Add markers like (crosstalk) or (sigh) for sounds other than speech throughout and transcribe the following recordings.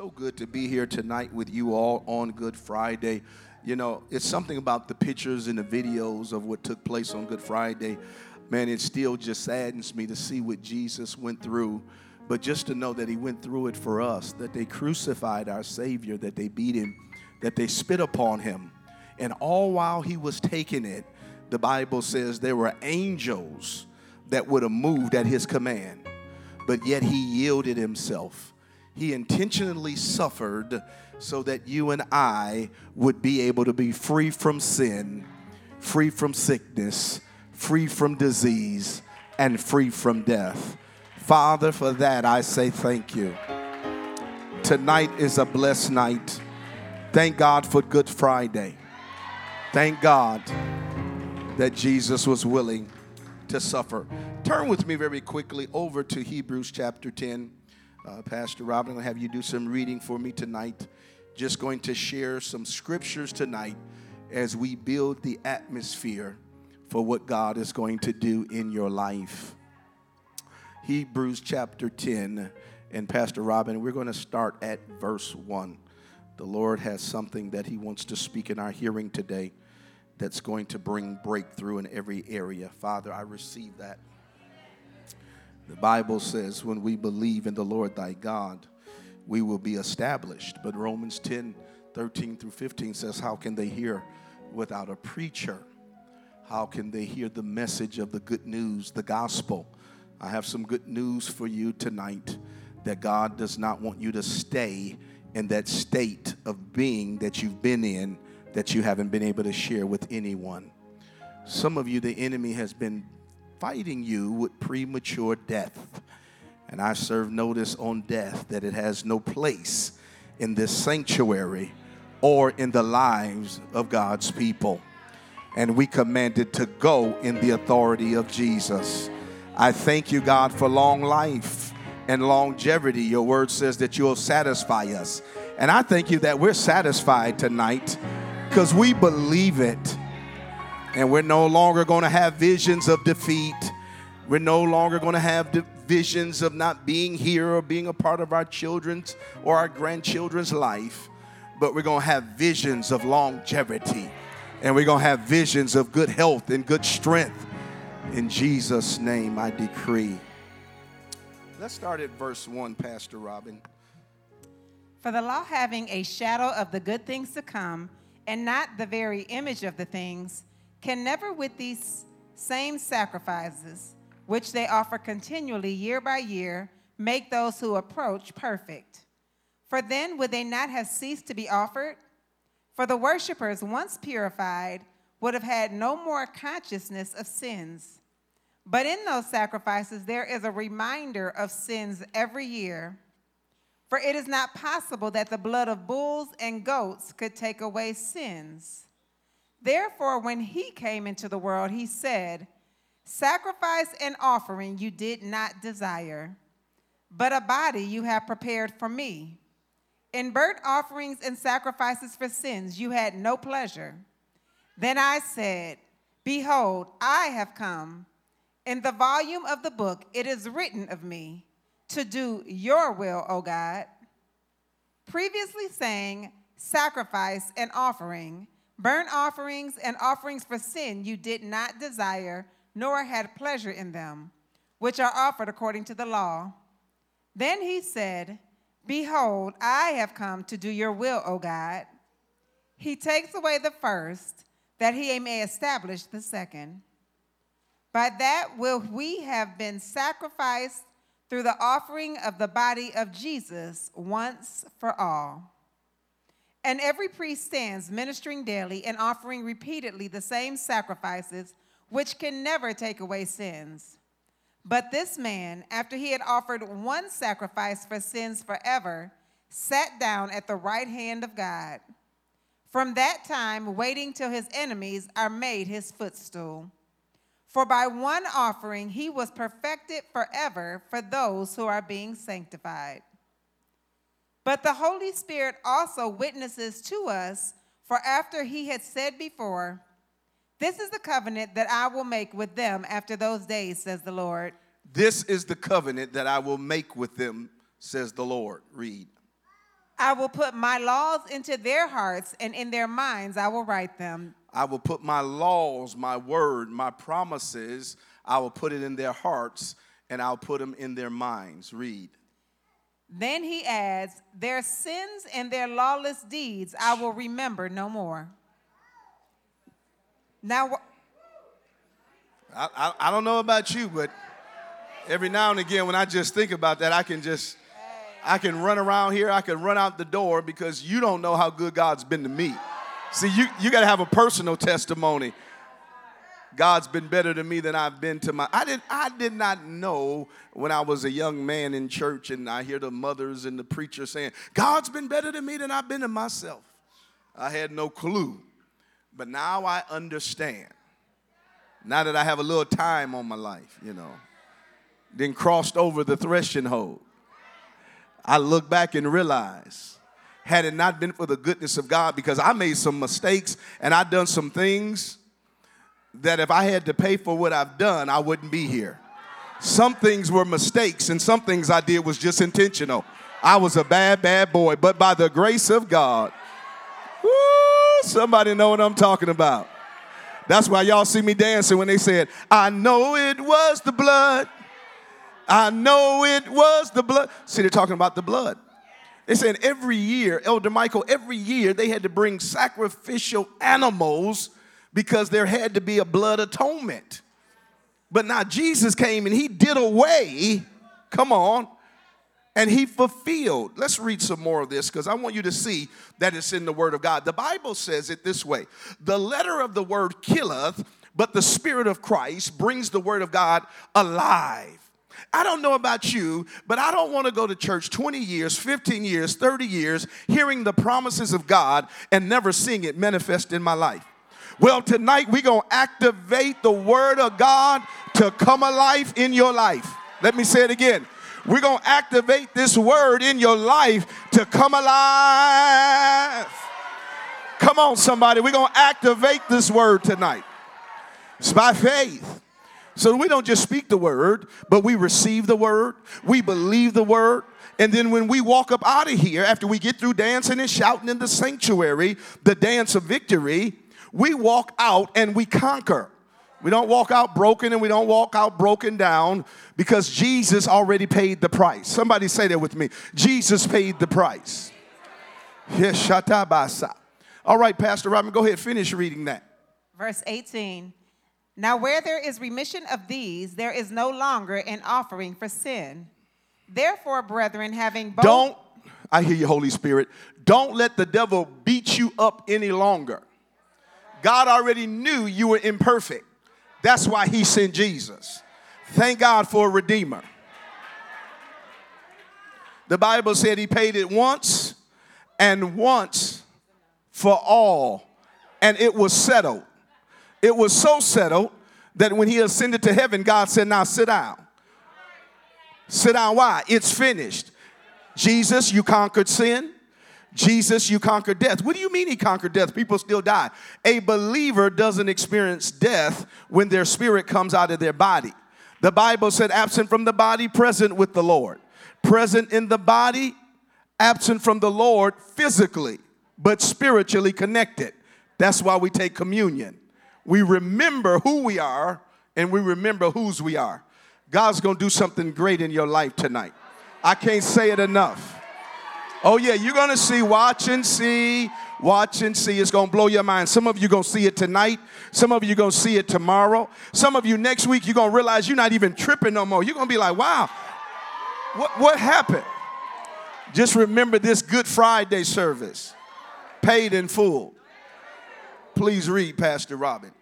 so good to be here tonight with you all on Good Friday. You know, it's something about the pictures and the videos of what took place on Good Friday. Man, it still just saddens me to see what Jesus went through, but just to know that he went through it for us, that they crucified our Savior, that they beat him, that they spit upon him. And all while he was taking it, the Bible says there were angels that would have moved at his command, but yet he yielded himself. He intentionally suffered so that you and I would be able to be free from sin, free from sickness, free from disease, and free from death. Father, for that I say thank you. Tonight is a blessed night. Thank God for Good Friday. Thank God that Jesus was willing to suffer. Turn with me very quickly over to Hebrews chapter 10. Uh, Pastor Robin, I'm going to have you do some reading for me tonight. Just going to share some scriptures tonight as we build the atmosphere for what God is going to do in your life. Hebrews chapter 10, and Pastor Robin, we're going to start at verse 1. The Lord has something that He wants to speak in our hearing today that's going to bring breakthrough in every area. Father, I receive that. The Bible says, when we believe in the Lord thy God, we will be established. But Romans 10 13 through 15 says, How can they hear without a preacher? How can they hear the message of the good news, the gospel? I have some good news for you tonight that God does not want you to stay in that state of being that you've been in that you haven't been able to share with anyone. Some of you, the enemy has been fighting you with premature death. And I serve notice on death that it has no place in this sanctuary or in the lives of God's people. And we commanded to go in the authority of Jesus. I thank you, God, for long life and longevity. Your word says that you'll satisfy us. And I thank you that we're satisfied tonight because we believe it. And we're no longer going to have visions of defeat. We're no longer going to have visions of not being here or being a part of our children's or our grandchildren's life. But we're going to have visions of longevity. And we're going to have visions of good health and good strength. In Jesus' name, I decree. Let's start at verse 1, Pastor Robin. For the law having a shadow of the good things to come, and not the very image of the things, can never with these same sacrifices, which they offer continually year by year, make those who approach perfect. For then would they not have ceased to be offered? For the worshippers, once purified, would have had no more consciousness of sins. But in those sacrifices, there is a reminder of sins every year. For it is not possible that the blood of bulls and goats could take away sins. Therefore, when he came into the world, he said, Sacrifice and offering you did not desire, but a body you have prepared for me. In burnt offerings and sacrifices for sins you had no pleasure. Then I said, Behold, I have come. In the volume of the book it is written of me to do your will, O God. Previously saying, sacrifice and offering, burnt offerings and offerings for sin you did not desire, nor had pleasure in them, which are offered according to the law. Then he said, Behold, I have come to do your will, O God. He takes away the first, that he may establish the second. By that will we have been sacrificed through the offering of the body of Jesus once for all. And every priest stands ministering daily and offering repeatedly the same sacrifices, which can never take away sins. But this man, after he had offered one sacrifice for sins forever, sat down at the right hand of God. From that time, waiting till his enemies are made his footstool. For by one offering he was perfected forever for those who are being sanctified. But the Holy Spirit also witnesses to us, for after he had said before, This is the covenant that I will make with them after those days, says the Lord. This is the covenant that I will make with them, says the Lord. Read. I will put my laws into their hearts, and in their minds I will write them. I will put my laws, my word, my promises, I will put it in their hearts, and I'll put them in their minds. Read. Then he adds, Their sins and their lawless deeds I will remember no more. Now, I, I, I, don't know about you, but every now and again when I just think about that, I can just, I can run around here, I can run out the door because you don't know how good God's been to me. See, you, you got to have a personal testimony. God's been better to me than I've been to my. I did, I did not know when I was a young man in church and I hear the mothers and the preacher saying, God's been better to me than I've been to myself. I had no clue. But now I understand. Now that I have a little time on my life, you know, then crossed over the threshing hole, I look back and realize had it not been for the goodness of God, because I made some mistakes and I done some things that if I had to pay for what I've done, I wouldn't be here. Some things were mistakes, and some things I did was just intentional. I was a bad, bad boy, but by the grace of God, woo, somebody know what I'm talking about. That's why y'all see me dancing when they said, I know it was the blood. I know it was the blood. See, they're talking about the blood. They said every year, Elder Michael, every year they had to bring sacrificial animals because there had to be a blood atonement. But now Jesus came and he did away, come on, and he fulfilled. Let's read some more of this because I want you to see that it's in the Word of God. The Bible says it this way The letter of the word killeth, but the Spirit of Christ brings the Word of God alive. I don't know about you, but I don't want to go to church 20 years, 15 years, 30 years, hearing the promises of God and never seeing it manifest in my life. Well, tonight we're going to activate the Word of God to come alive in your life. Let me say it again. We're going to activate this Word in your life to come alive. Come on, somebody. We're going to activate this Word tonight. It's by faith. So we don't just speak the Word, but we receive the Word, we believe the Word. And then when we walk up out of here, after we get through dancing and shouting in the sanctuary, the dance of victory, we walk out and we conquer. We don't walk out broken and we don't walk out broken down because Jesus already paid the price. Somebody say that with me. Jesus paid the price. Yes, All right, Pastor Robin, go ahead, finish reading that. Verse 18. Now, where there is remission of these, there is no longer an offering for sin. Therefore, brethren, having both. Don't, I hear you, Holy Spirit, don't let the devil beat you up any longer. God already knew you were imperfect. That's why he sent Jesus. Thank God for a redeemer. The Bible said he paid it once and once for all, and it was settled. It was so settled that when he ascended to heaven, God said, Now sit down. Sit down. Why? It's finished. Jesus, you conquered sin. Jesus, you conquered death. What do you mean he conquered death? People still die. A believer doesn't experience death when their spirit comes out of their body. The Bible said, absent from the body, present with the Lord. Present in the body, absent from the Lord physically, but spiritually connected. That's why we take communion. We remember who we are and we remember whose we are. God's gonna do something great in your life tonight. I can't say it enough. Oh, yeah, you're going to see, watch and see, watch and see. It's going to blow your mind. Some of you going to see it tonight. Some of you going to see it tomorrow. Some of you next week, you're going to realize you're not even tripping no more. You're going to be like, wow, what, what happened? Just remember this Good Friday service, paid in full. Please read, Pastor Robin.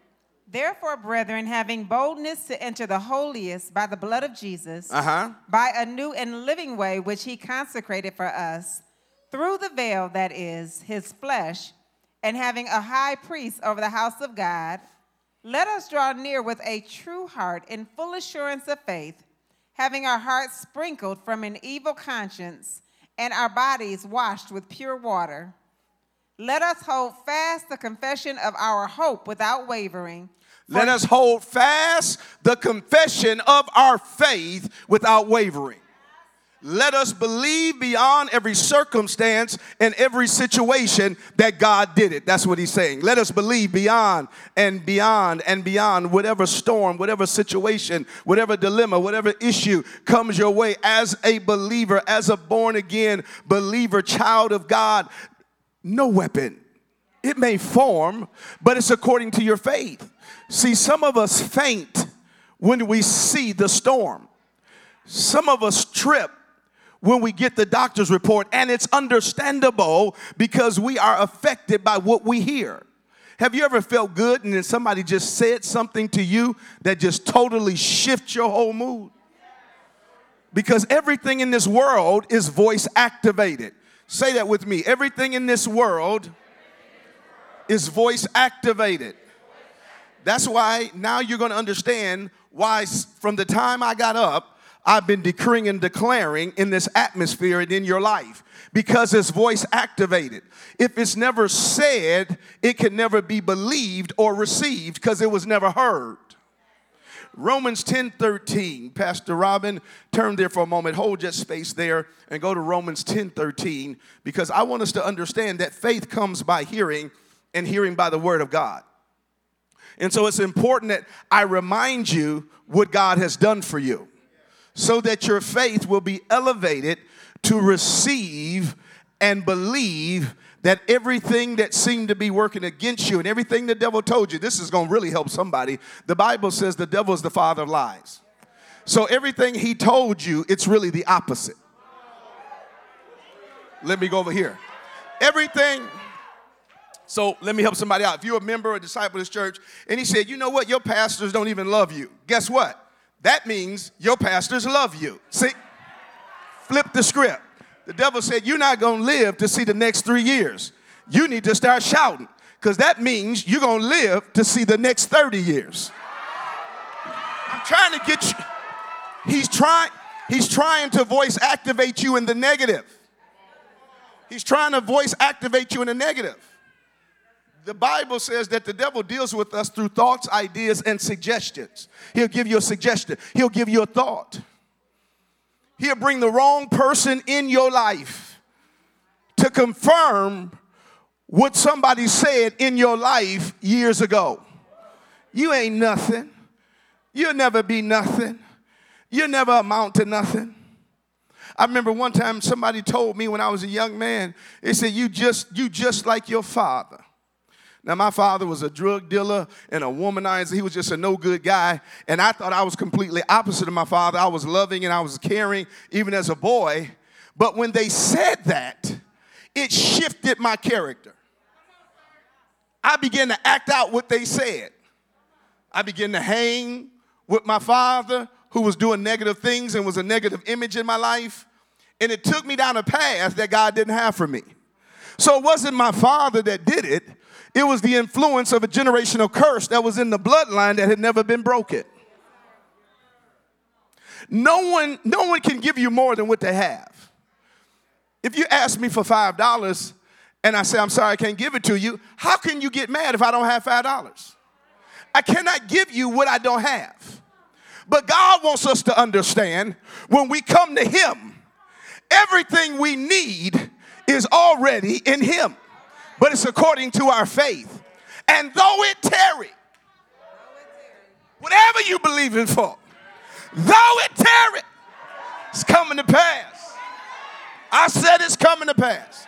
Therefore, brethren, having boldness to enter the holiest by the blood of Jesus, uh-huh. by a new and living way which he consecrated for us, through the veil that is his flesh, and having a high priest over the house of God, let us draw near with a true heart in full assurance of faith, having our hearts sprinkled from an evil conscience and our bodies washed with pure water. Let us hold fast the confession of our hope without wavering. Let us hold fast the confession of our faith without wavering. Let us believe beyond every circumstance and every situation that God did it. That's what he's saying. Let us believe beyond and beyond and beyond whatever storm, whatever situation, whatever dilemma, whatever issue comes your way as a believer, as a born again believer, child of God. No weapon. It may form, but it's according to your faith. See, some of us faint when we see the storm. Some of us trip when we get the doctor's report, and it's understandable because we are affected by what we hear. Have you ever felt good and then somebody just said something to you that just totally shifts your whole mood? Because everything in this world is voice activated. Say that with me. Everything in this world is voice activated. That's why now you're going to understand why from the time I got up I've been decreeing and declaring in this atmosphere and in your life because it's voice activated. If it's never said, it can never be believed or received because it was never heard. Romans 10 13. Pastor Robin, turn there for a moment. Hold just space there and go to Romans 10 13 because I want us to understand that faith comes by hearing and hearing by the word of God. And so it's important that I remind you what God has done for you so that your faith will be elevated to receive and believe that everything that seemed to be working against you and everything the devil told you, this is going to really help somebody. The Bible says the devil is the father of lies. So everything he told you, it's really the opposite. Let me go over here. Everything. So let me help somebody out. If you're a member or a disciple of this church, and he said, you know what, your pastors don't even love you. Guess what? That means your pastors love you. See? Flip the script. The devil said, You're not going to live to see the next three years. You need to start shouting because that means you're going to live to see the next 30 years. I'm trying to get you. He's trying, he's trying to voice activate you in the negative. He's trying to voice activate you in the negative the Bible says that the devil deals with us through thoughts, ideas, and suggestions. He'll give you a suggestion, he'll give you a thought. He'll bring the wrong person in your life to confirm what somebody said in your life years ago. You ain't nothing. You'll never be nothing. You'll never amount to nothing. I remember one time somebody told me when I was a young man, they said, You just you just like your father. Now, my father was a drug dealer and a womanizer. He was just a no good guy. And I thought I was completely opposite of my father. I was loving and I was caring, even as a boy. But when they said that, it shifted my character. I began to act out what they said. I began to hang with my father, who was doing negative things and was a negative image in my life. And it took me down a path that God didn't have for me. So it wasn't my father that did it, it was the influence of a generational curse that was in the bloodline that had never been broken. No one, no one can give you more than what they have. If you ask me for $5 and I say, I'm sorry, I can't give it to you, how can you get mad if I don't have $5? I cannot give you what I don't have. But God wants us to understand when we come to Him, everything we need is already in Him but it's according to our faith. And though it tarry, whatever you believe in for, though it tarry, it's coming to pass. I said it's coming to pass.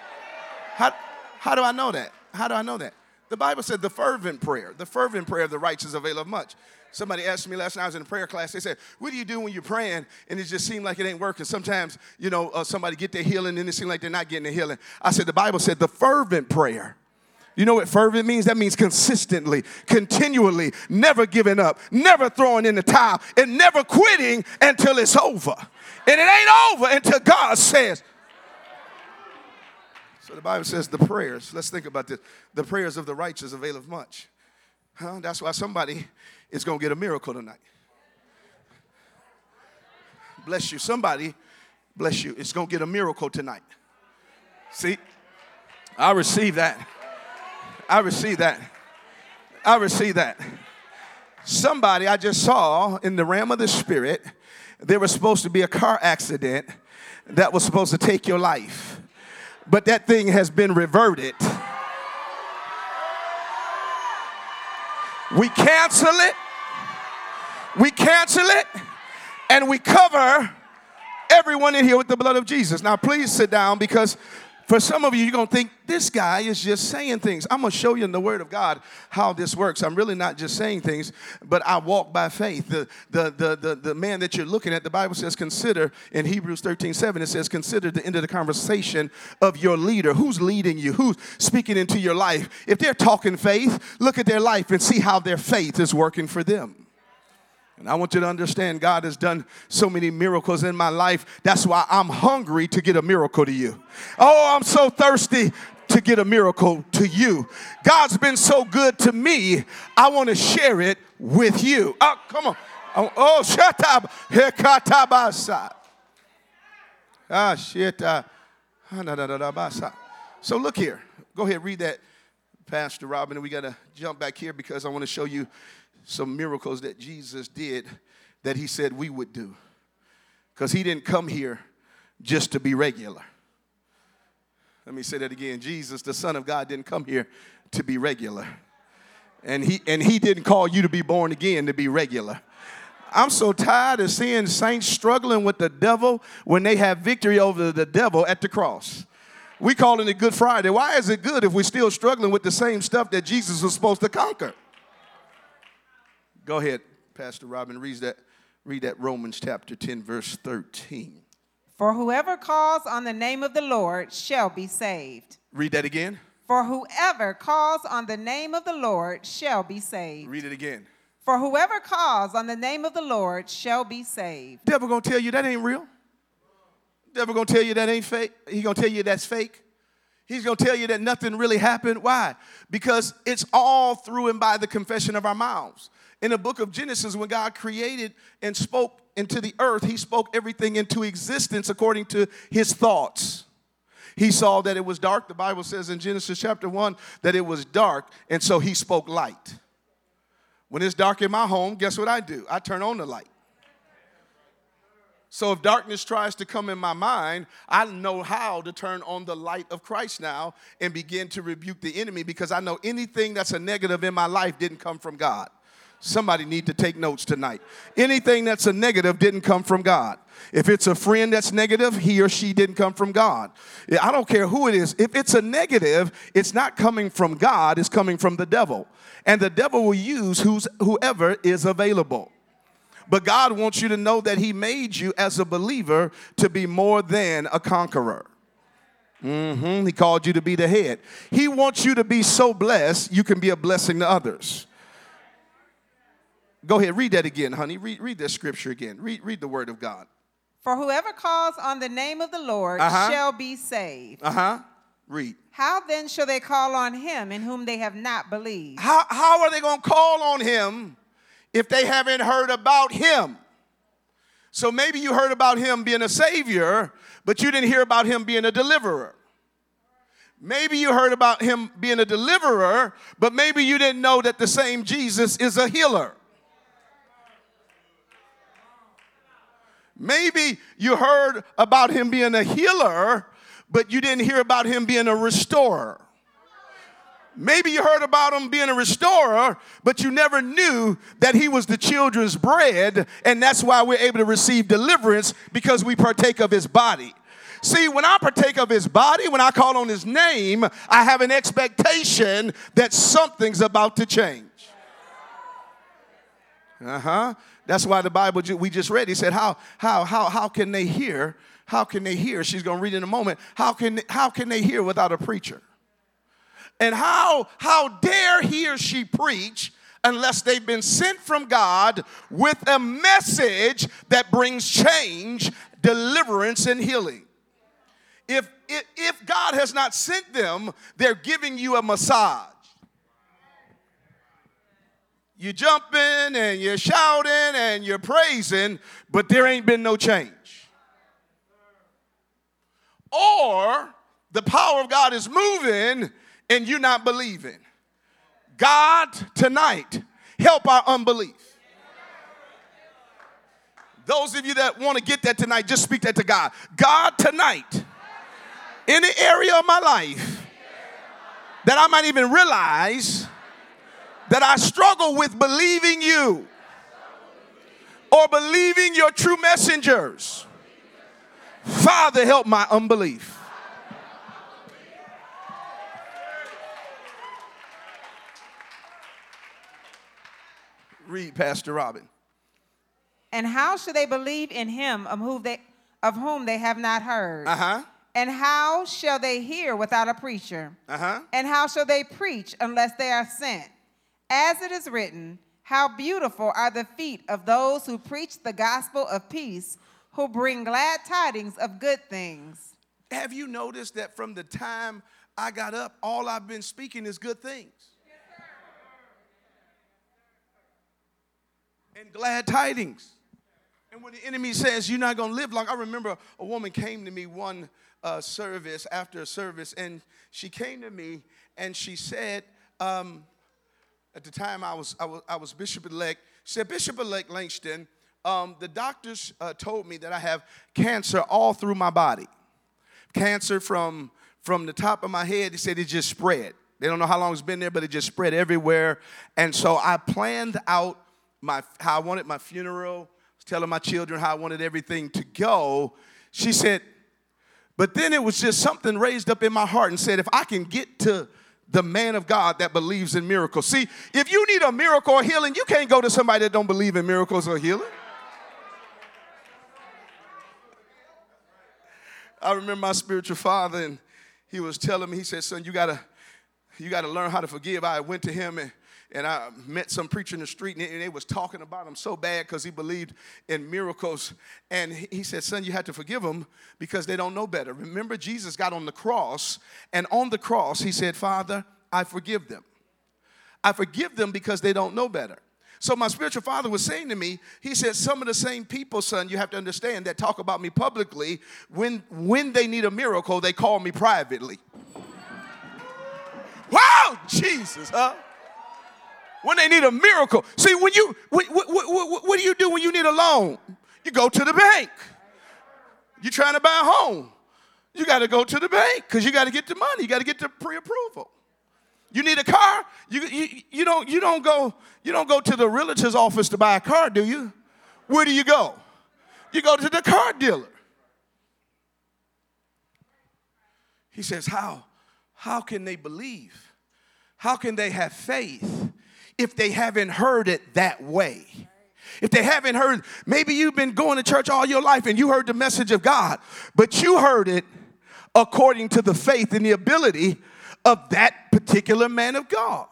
How, how do I know that? How do I know that? The Bible said the fervent prayer, the fervent prayer of the righteous availeth much. Somebody asked me last night, I was in a prayer class, they said, what do you do when you're praying and it just seems like it ain't working? Sometimes, you know, uh, somebody get their healing and it seems like they're not getting the healing. I said, the Bible said the fervent prayer. You know what fervent means? That means consistently, continually, never giving up, never throwing in the towel, and never quitting until it's over. And it ain't over until God says, so the Bible says the prayers, let's think about this. The prayers of the righteous availeth much. Huh? That's why somebody is going to get a miracle tonight. Bless you. Somebody, bless you, is going to get a miracle tonight. See, I receive that. I receive that. I receive that. Somebody I just saw in the realm of the spirit, there was supposed to be a car accident that was supposed to take your life, but that thing has been reverted. We cancel it, we cancel it, and we cover everyone in here with the blood of Jesus. Now, please sit down because for some of you, you're going to think this guy is just saying things. I'm going to show you in the Word of God how this works. I'm really not just saying things, but I walk by faith. The, the, the, the, the man that you're looking at, the Bible says, consider in Hebrews 13 7, it says, consider the end of the conversation of your leader. Who's leading you? Who's speaking into your life? If they're talking faith, look at their life and see how their faith is working for them. And I want you to understand God has done so many miracles in my life. That's why I'm hungry to get a miracle to you. Oh, I'm so thirsty to get a miracle to you. God's been so good to me. I want to share it with you. Oh, come on. Oh, oh shut up. Ah, shit. Uh, so look here. Go ahead, read that, Pastor Robin. and We got to jump back here because I want to show you some miracles that Jesus did that he said we would do. Because he didn't come here just to be regular. Let me say that again. Jesus, the Son of God, didn't come here to be regular. And he and he didn't call you to be born again to be regular. I'm so tired of seeing saints struggling with the devil when they have victory over the devil at the cross. We call it Good Friday. Why is it good if we're still struggling with the same stuff that Jesus was supposed to conquer? Go ahead, Pastor Robin. Read that, read that Romans chapter 10, verse 13. For whoever calls on the name of the Lord shall be saved. Read that again. For whoever calls on the name of the Lord shall be saved. Read it again. For whoever calls on the name of the Lord shall be saved. Devil gonna tell you that ain't real. Devil gonna tell you that ain't fake. He gonna tell you that's fake. He's gonna tell you that nothing really happened. Why? Because it's all through and by the confession of our mouths. In the book of Genesis, when God created and spoke into the earth, He spoke everything into existence according to His thoughts. He saw that it was dark. The Bible says in Genesis chapter 1 that it was dark, and so He spoke light. When it's dark in my home, guess what I do? I turn on the light. So if darkness tries to come in my mind, I know how to turn on the light of Christ now and begin to rebuke the enemy because I know anything that's a negative in my life didn't come from God. Somebody need to take notes tonight. Anything that's a negative didn't come from God. If it's a friend that's negative, he or she didn't come from God. I don't care who it is. If it's a negative, it's not coming from God, it's coming from the devil. And the devil will use whoever is available. But God wants you to know that He made you as a believer to be more than a conqueror. Mm-hmm. He called you to be the head. He wants you to be so blessed you can be a blessing to others. Go ahead, read that again, honey. Read, read that scripture again. Read, read the word of God. For whoever calls on the name of the Lord uh-huh. shall be saved. Uh huh. Read. How then shall they call on him in whom they have not believed? How, how are they going to call on him if they haven't heard about him? So maybe you heard about him being a savior, but you didn't hear about him being a deliverer. Maybe you heard about him being a deliverer, but maybe you didn't know that the same Jesus is a healer. Maybe you heard about him being a healer, but you didn't hear about him being a restorer. Maybe you heard about him being a restorer, but you never knew that he was the children's bread, and that's why we're able to receive deliverance because we partake of his body. See, when I partake of his body, when I call on his name, I have an expectation that something's about to change. Uh huh. That's why the Bible we just read, he said, How, how, how, how can they hear? How can they hear? She's going to read in a moment. How can, how can they hear without a preacher? And how, how dare he or she preach unless they've been sent from God with a message that brings change, deliverance, and healing? If, if, if God has not sent them, they're giving you a massage you're jumping and you're shouting and you're praising, but there ain't been no change. Or the power of God is moving and you're not believing. God, tonight, help our unbelief. Those of you that want to get that tonight, just speak that to God. God, tonight, In any area of my life that I might even realize that I struggle with believing you or believing your true messengers. Father, help my unbelief. Read, Pastor Robin. And how shall they believe in him of whom they, of whom they have not heard? Uh huh. And how shall they hear without a preacher? Uh huh. And how shall they preach unless they are sent? As it is written, How beautiful are the feet of those who preach the gospel of peace, who bring glad tidings of good things. Have you noticed that from the time I got up, all I've been speaking is good things? And glad tidings. And when the enemy says you're not going to live long, I remember a woman came to me one uh, service after a service, and she came to me and she said, um, at the time I was, I was, I was Bishop elect, she said, Bishop elect Langston, um, the doctors uh, told me that I have cancer all through my body. Cancer from, from the top of my head, they said it just spread. They don't know how long it's been there, but it just spread everywhere. And so I planned out my, how I wanted my funeral, I was telling my children how I wanted everything to go. She said, but then it was just something raised up in my heart and said, if I can get to the man of God that believes in miracles. See, if you need a miracle or healing, you can't go to somebody that don't believe in miracles or healing. I remember my spiritual father, and he was telling me, he said, son, you gotta, you gotta learn how to forgive. I went to him and and I met some preacher in the street, and they was talking about him so bad because he believed in miracles. And he said, Son, you had to forgive them because they don't know better. Remember, Jesus got on the cross, and on the cross, he said, Father, I forgive them. I forgive them because they don't know better. So my spiritual father was saying to me, he said, some of the same people, son, you have to understand that talk about me publicly, when when they need a miracle, they call me privately. (laughs) wow, Jesus, huh? When they need a miracle. See, when you what, what, what, what do you do when you need a loan? You go to the bank. You're trying to buy a home. You got to go to the bank because you got to get the money. You got to get the pre-approval. You need a car? You, you, you, don't, you, don't go, you don't go to the realtor's office to buy a car, do you? Where do you go? You go to the car dealer. He says, How? How can they believe? How can they have faith if they haven't heard it that way? If they haven't heard, maybe you've been going to church all your life and you heard the message of God, but you heard it according to the faith and the ability of that particular man of God.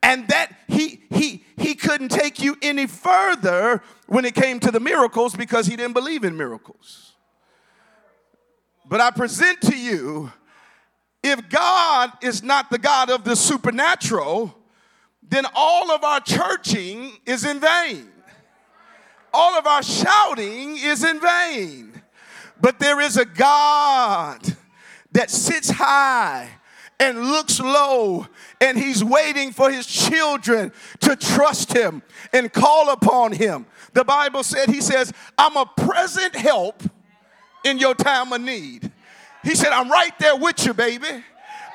And that he he he couldn't take you any further when it came to the miracles because he didn't believe in miracles. But I present to you if God is not the God of the supernatural, then all of our churching is in vain. All of our shouting is in vain. But there is a God that sits high and looks low, and he's waiting for his children to trust him and call upon him. The Bible said, He says, I'm a present help in your time of need. He said, I'm right there with you, baby.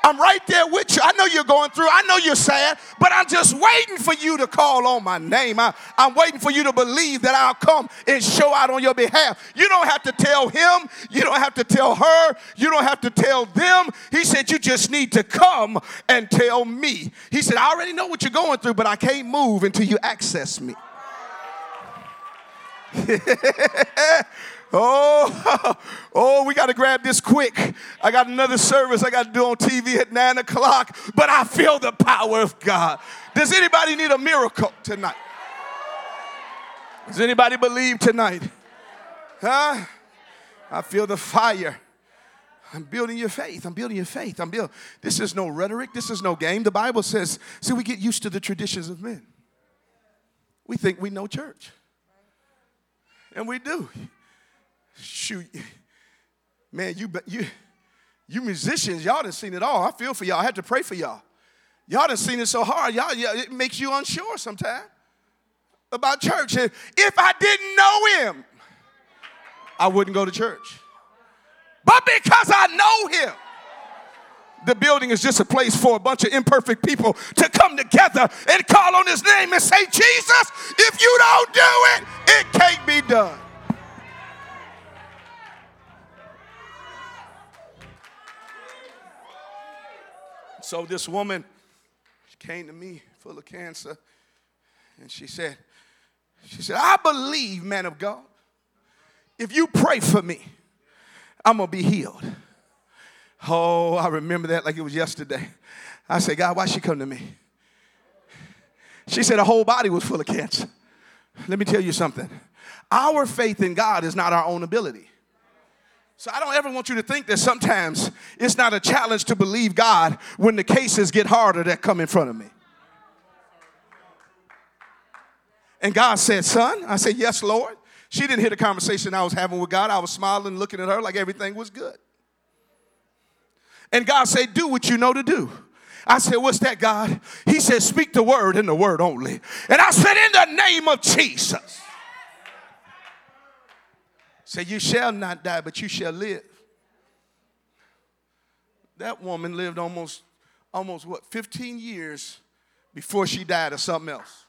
I'm right there with you. I know you're going through. I know you're sad, but I'm just waiting for you to call on my name. I, am waiting for you to believe that I'll come and show out on your behalf. You don't have to tell him. You don't have to tell her. You don't have to tell them. He said, You just need to come and tell me. He said, I already know what you're going through, but I can't move until you access me. (laughs) Oh, (laughs) oh, we got to grab this quick. I got another service I got to do on TV at nine o'clock, but I feel the power of God. Does anybody need a miracle tonight? Does anybody believe tonight? Huh? I feel the fire. I'm building your faith. I'm building your faith. I'm building. This is no rhetoric. This is no game. The Bible says, see, we get used to the traditions of men. We think we know church. And we do shoot, man, you you you musicians, y'all done seen it all. I feel for y'all. I had to pray for y'all. Y'all done seen it so hard. Y'all, it makes you unsure sometimes. about church. If I didn't know him, I wouldn't go to church. But because I know him, the building is just a place for a bunch of imperfect people to come together and call on his name and say, Jesus, if you don't do it, it can't be done. So this woman she came to me full of cancer and she said, she said, I believe, man of God, if you pray for me, I'm gonna be healed. Oh, I remember that like it was yesterday. I said, God, why she come to me? She said her whole body was full of cancer. Let me tell you something. Our faith in God is not our own ability. So I don't ever want you to think that sometimes it's not a challenge to believe God when the cases get harder that come in front of me. And God said, Son, I said, Yes, Lord. She didn't hear the conversation I was having with God. I was smiling, looking at her like everything was good. And God said, Do what you know to do. I said, What's that, God? He said, Speak the word and the word only. And I said, In the name of Jesus. Say, You shall not die, but you shall live. That woman lived almost, almost what, 15 years before she died of something else.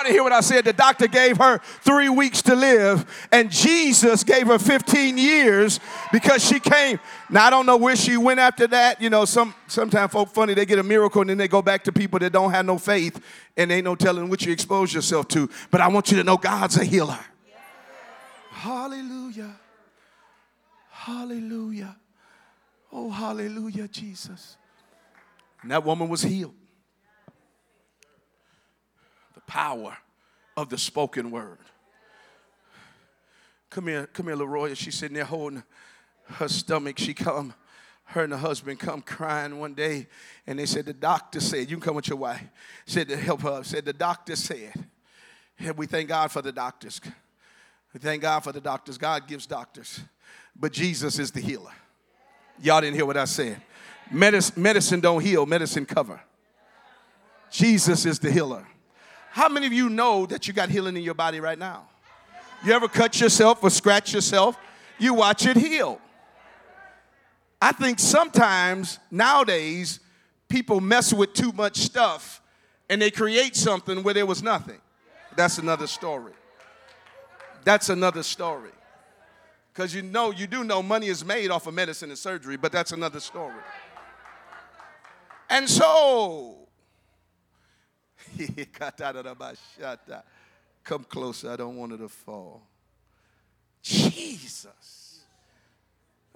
Y'all didn't hear what I said. The doctor gave her three weeks to live, and Jesus gave her 15 years because she came. Now I don't know where she went after that. You know, some sometimes folk funny, they get a miracle and then they go back to people that don't have no faith and ain't no telling what you expose yourself to. But I want you to know God's a healer. Hallelujah. Hallelujah. Oh, hallelujah, Jesus. And that woman was healed power of the spoken word. Come here, come here, Leroy. She's sitting there holding her stomach. She come, her and her husband come crying one day, and they said, the doctor said, you can come with your wife, said to help her, said the doctor said, and we thank God for the doctors. We thank God for the doctors. God gives doctors. But Jesus is the healer. Y'all didn't hear what I said. Medicine, medicine don't heal, medicine cover. Jesus is the healer. How many of you know that you got healing in your body right now? You ever cut yourself or scratch yourself? You watch it heal. I think sometimes nowadays people mess with too much stuff and they create something where there was nothing. That's another story. That's another story. Because you know, you do know money is made off of medicine and surgery, but that's another story. And so, (laughs) Come closer. I don't want it to fall. Jesus.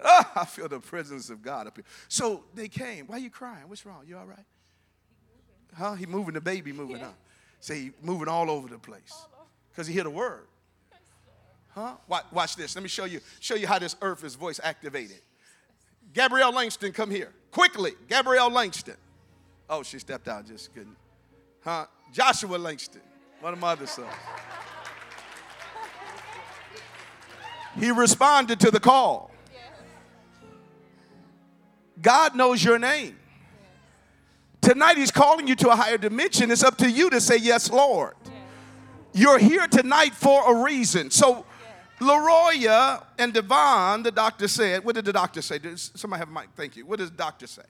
Oh, I feel the presence of God up here. So they came. Why are you crying? What's wrong? You all right? Huh? He moving the baby moving yeah. up. Say moving all over the place. Because he hear the word. Huh? Watch, watch this. Let me show you, show you how this earth is voice activated. Gabrielle Langston, come here. Quickly. Gabrielle Langston. Oh, she stepped out. Just couldn't. Huh? Joshua Langston, one of my other sons. He responded to the call. God knows your name. Tonight, He's calling you to a higher dimension. It's up to you to say, Yes, Lord. You're here tonight for a reason. So, Leroya and Devon, the doctor said, What did the doctor say? Does somebody have a mic? Thank you. What does the doctor say?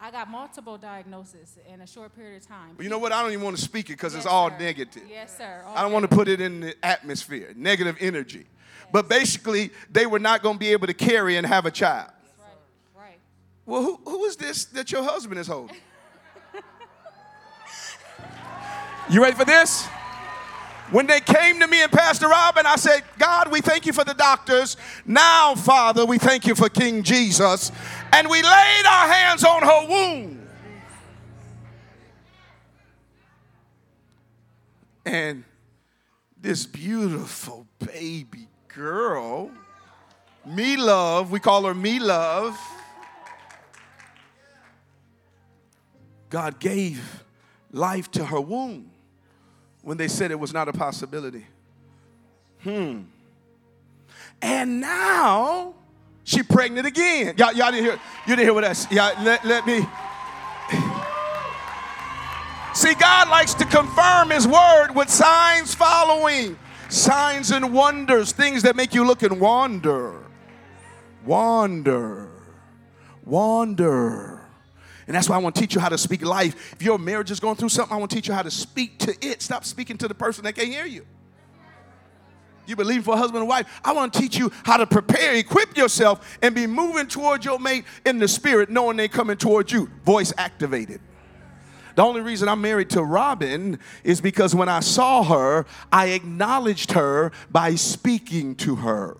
I got multiple diagnoses in a short period of time. Well, you know what? I don't even want to speak it because yes, it's all sir. negative. Yes, sir. All I don't want to put it in the atmosphere, negative energy. Yes. But basically, they were not going to be able to carry and have a child. Right. Right. Well, who, who is this that your husband is holding? (laughs) you ready for this? When they came to me and Pastor Robin, I said, God, we thank you for the doctors. Now, Father, we thank you for King Jesus. And we laid our hands on her womb. And this beautiful baby girl, me love, we call her me love. God gave life to her womb when they said it was not a possibility. Hmm. And now she pregnant again. Y'all, y'all didn't hear. You didn't hear what I. said. Y'all, let, let me. See, God likes to confirm His word with signs following, signs and wonders, things that make you look and wander, Wander. Wander. And that's why I want to teach you how to speak life. If your marriage is going through something, I want to teach you how to speak to it. Stop speaking to the person that can't hear you. You believe for a husband and wife. I want to teach you how to prepare, equip yourself, and be moving towards your mate in the spirit, knowing they're coming towards you. Voice activated. The only reason I'm married to Robin is because when I saw her, I acknowledged her by speaking to her.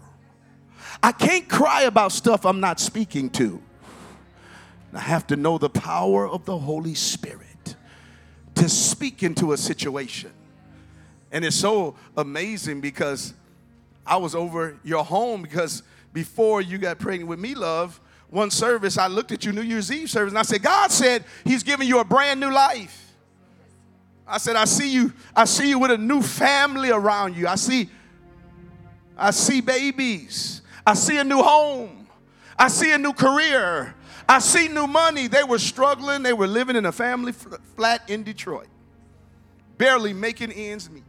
I can't cry about stuff I'm not speaking to. I have to know the power of the Holy Spirit to speak into a situation. And it's so amazing because I was over your home because before you got pregnant with me, love, one service, I looked at you, New Year's Eve service, and I said, God said He's giving you a brand new life. I said, I see you, I see you with a new family around you. I see, I see babies. I see a new home. I see a new career. I see new money. They were struggling. They were living in a family flat in Detroit, barely making ends meet.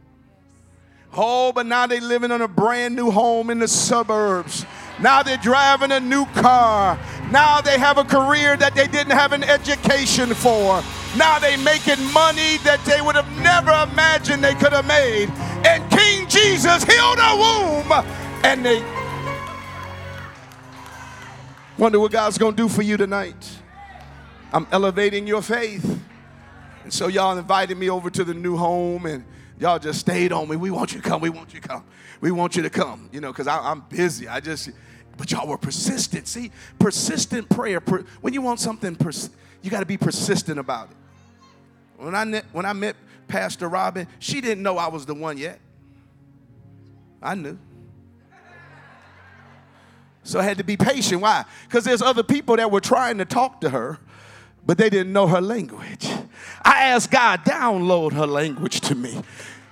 Oh, but now they're living in a brand new home in the suburbs. Now they're driving a new car. Now they have a career that they didn't have an education for. Now they making money that they would have never imagined they could have made. And King Jesus healed a womb and they wonder what God's going to do for you tonight. I'm elevating your faith. And so y'all invited me over to the new home and y'all just stayed on me. We want you to come. We want you to come. We want you to come. You know, because I'm busy. I just, but y'all were persistent. See, persistent prayer. Per, when you want something, pers- you got to be persistent about it. When I, met, when I met Pastor Robin, she didn't know I was the one yet. I knew. So I had to be patient. Why? Because there's other people that were trying to talk to her, but they didn't know her language. I asked God, download her language to me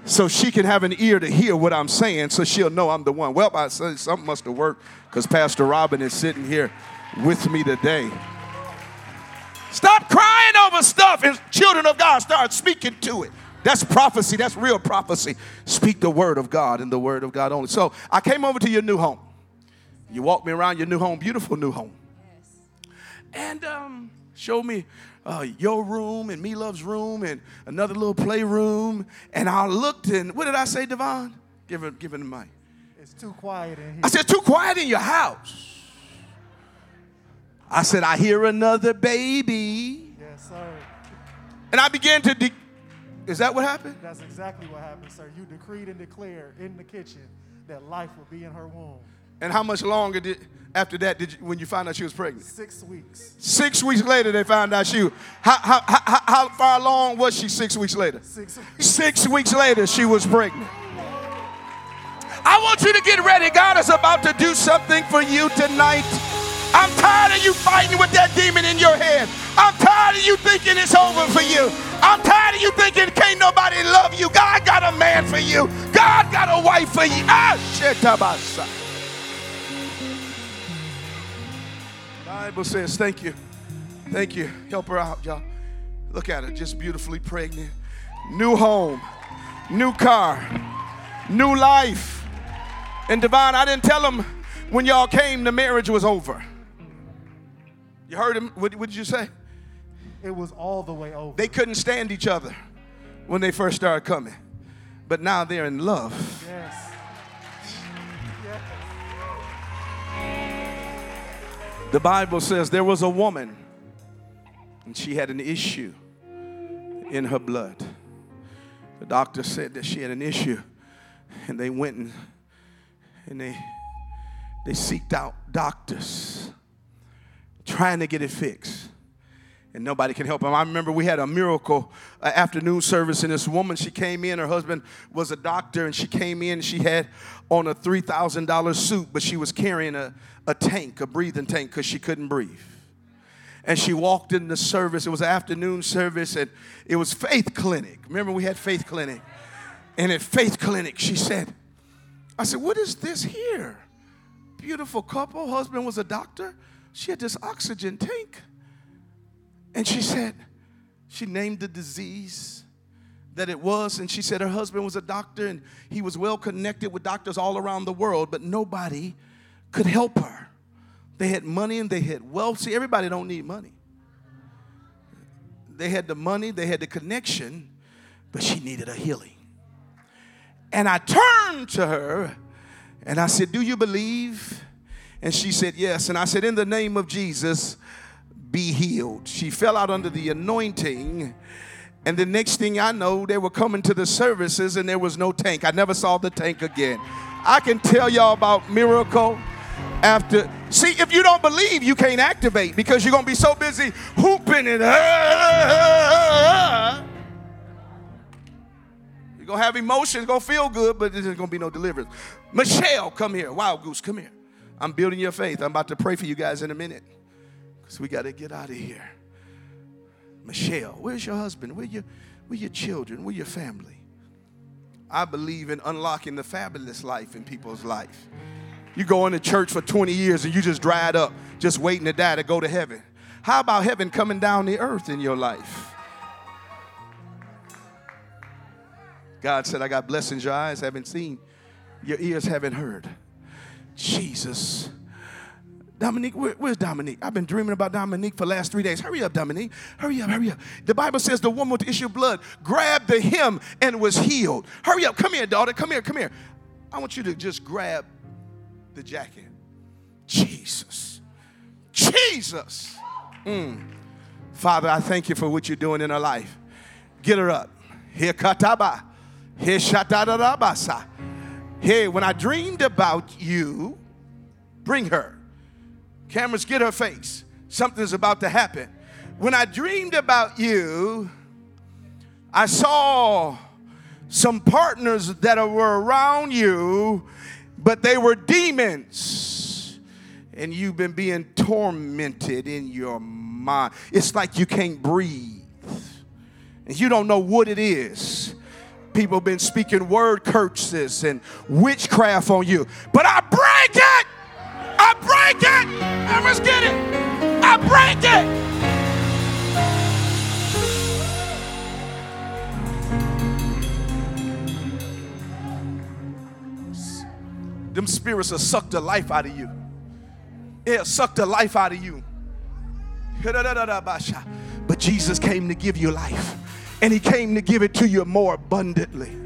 so she can have an ear to hear what I'm saying so she'll know I'm the one. Well, I said something must have worked because Pastor Robin is sitting here with me today. Stop crying over stuff and children of God start speaking to it. That's prophecy. That's real prophecy. Speak the word of God and the word of God only. So I came over to your new home. You walked me around your new home, beautiful new home. Yes. And um, showed me uh, your room and me love's room and another little playroom. And I looked and what did I say, Devon? Give it, give it the mic. It's too quiet in here. I said, too quiet in your house. I said, I hear another baby. Yes, sir. And I began to. De- Is that what happened? That's exactly what happened, sir. You decreed and declared in the kitchen that life would be in her womb. And how much longer did after that did you, when you found out she was pregnant? Six weeks. Six weeks later, they found out she. How, how, how, how far along was she? Six weeks later. Six weeks. Six weeks later, she was pregnant. I want you to get ready. God is about to do something for you tonight. I'm tired of you fighting with that demon in your head. I'm tired of you thinking it's over for you. I'm tired of you thinking can't nobody love you. God got a man for you. God got a wife for you. Ah, shit, Bible says, thank you. Thank you. Help her out, y'all. Look at her, just beautifully pregnant. New home, new car, new life. And Divine, I didn't tell him when y'all came the marriage was over. You heard him? What, what did you say? It was all the way over. They couldn't stand each other when they first started coming. But now they're in love. Yes. The Bible says there was a woman and she had an issue in her blood. The doctor said that she had an issue and they went and, and they they seeked out doctors trying to get it fixed and nobody can help them. I remember we had a miracle uh, afternoon service, and this woman, she came in, her husband was a doctor, and she came in, she had on a $3,000 suit, but she was carrying a, a tank, a breathing tank, because she couldn't breathe. And she walked in the service. It was afternoon service, and it was Faith Clinic. Remember, we had Faith Clinic. And at Faith Clinic, she said, I said, What is this here? Beautiful couple. Husband was a doctor. She had this oxygen tank. And she said, She named the disease that it was. And she said her husband was a doctor and he was well connected with doctors all around the world, but nobody could help her. They had money and they had wealth. See, everybody don't need money. They had the money, they had the connection, but she needed a healing. And I turned to her and I said, Do you believe? And she said, Yes. And I said, In the name of Jesus, be healed. She fell out under the anointing. And the next thing I know, they were coming to the services and there was no tank. I never saw the tank again. I can tell y'all about miracle after. See, if you don't believe, you can't activate because you're going to be so busy hooping and. (laughs) Uh, you're going to have emotions, going to feel good, but there's going to be no deliverance. Michelle, come here. Wild Goose, come here. I'm building your faith. I'm about to pray for you guys in a minute because we got to get out of here. Michelle, where's your husband? Where your, where your children? Where your family? I believe in unlocking the fabulous life in people's life. You go into church for 20 years and you just dried up, just waiting to die to go to heaven. How about heaven coming down the earth in your life? God said, I got blessings your eyes haven't seen, your ears haven't heard. Jesus Dominique, where, where's Dominique? I've been dreaming about Dominique for the last three days. Hurry up, Dominique. Hurry up, hurry up. The Bible says the woman with the issue of blood grabbed the hem and was healed. Hurry up. Come here, daughter. Come here, come here. I want you to just grab the jacket. Jesus. Jesus. Mm. Father, I thank you for what you're doing in her life. Get her up. Here kataba. Here shatadadabasa. Hey, when I dreamed about you, bring her. Cameras, get her face. Something's about to happen. When I dreamed about you, I saw some partners that were around you, but they were demons. And you've been being tormented in your mind. It's like you can't breathe. And you don't know what it is. People have been speaking word curses and witchcraft on you. But I break it. I must get it. I break it. Them spirits have sucked the life out of you. It'll suck the life out of you. But Jesus came to give you life, and He came to give it to you more abundantly.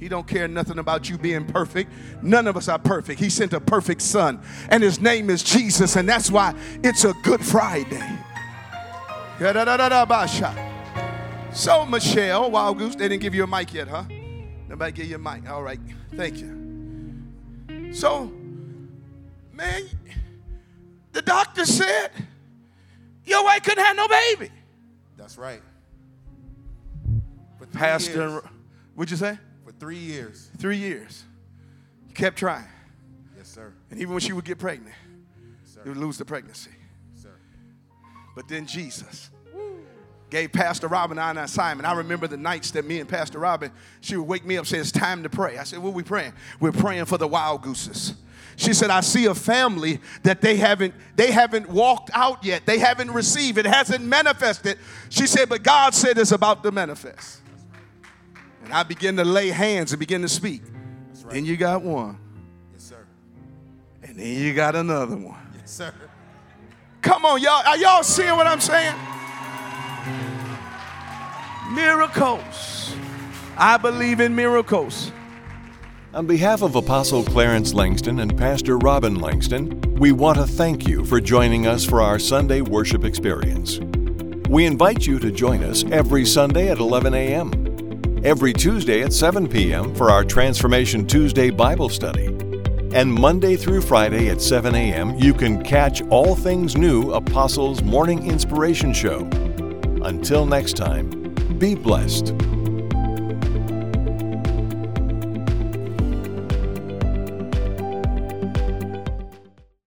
He don't care nothing about you being perfect. None of us are perfect. He sent a perfect son, and his name is Jesus, and that's why it's a good Friday. So, Michelle, Wild Goose, they didn't give you a mic yet, huh? Nobody give you a mic. All right. Thank you. So, man, the doctor said your wife couldn't have no baby. That's right. But Pastor, years. what'd you say? Three years. Three years. You kept trying. Yes, sir. And even when she would get pregnant, yes, you would lose the pregnancy. Yes, sir. But then Jesus gave Pastor Robin and I an assignment. I remember the nights that me and Pastor Robin, she would wake me up, and say, It's time to pray. I said, What are we praying? We're praying for the wild gooses. She said, I see a family that they haven't, they haven't walked out yet. They haven't received. It hasn't manifested. She said, but God said it's about to manifest. And I begin to lay hands and begin to speak. Right. Then you got one. Yes, sir. And then you got another one. Yes, sir. Come on, y'all. Are y'all seeing what I'm saying? Miracles. I believe in miracles. On behalf of Apostle Clarence Langston and Pastor Robin Langston, we want to thank you for joining us for our Sunday worship experience. We invite you to join us every Sunday at 11 a.m every Tuesday at 7 p.m. for our Transformation Tuesday Bible study. And Monday through Friday at 7 a.m., you can catch All Things New Apostles Morning Inspiration Show. Until next time, be blessed.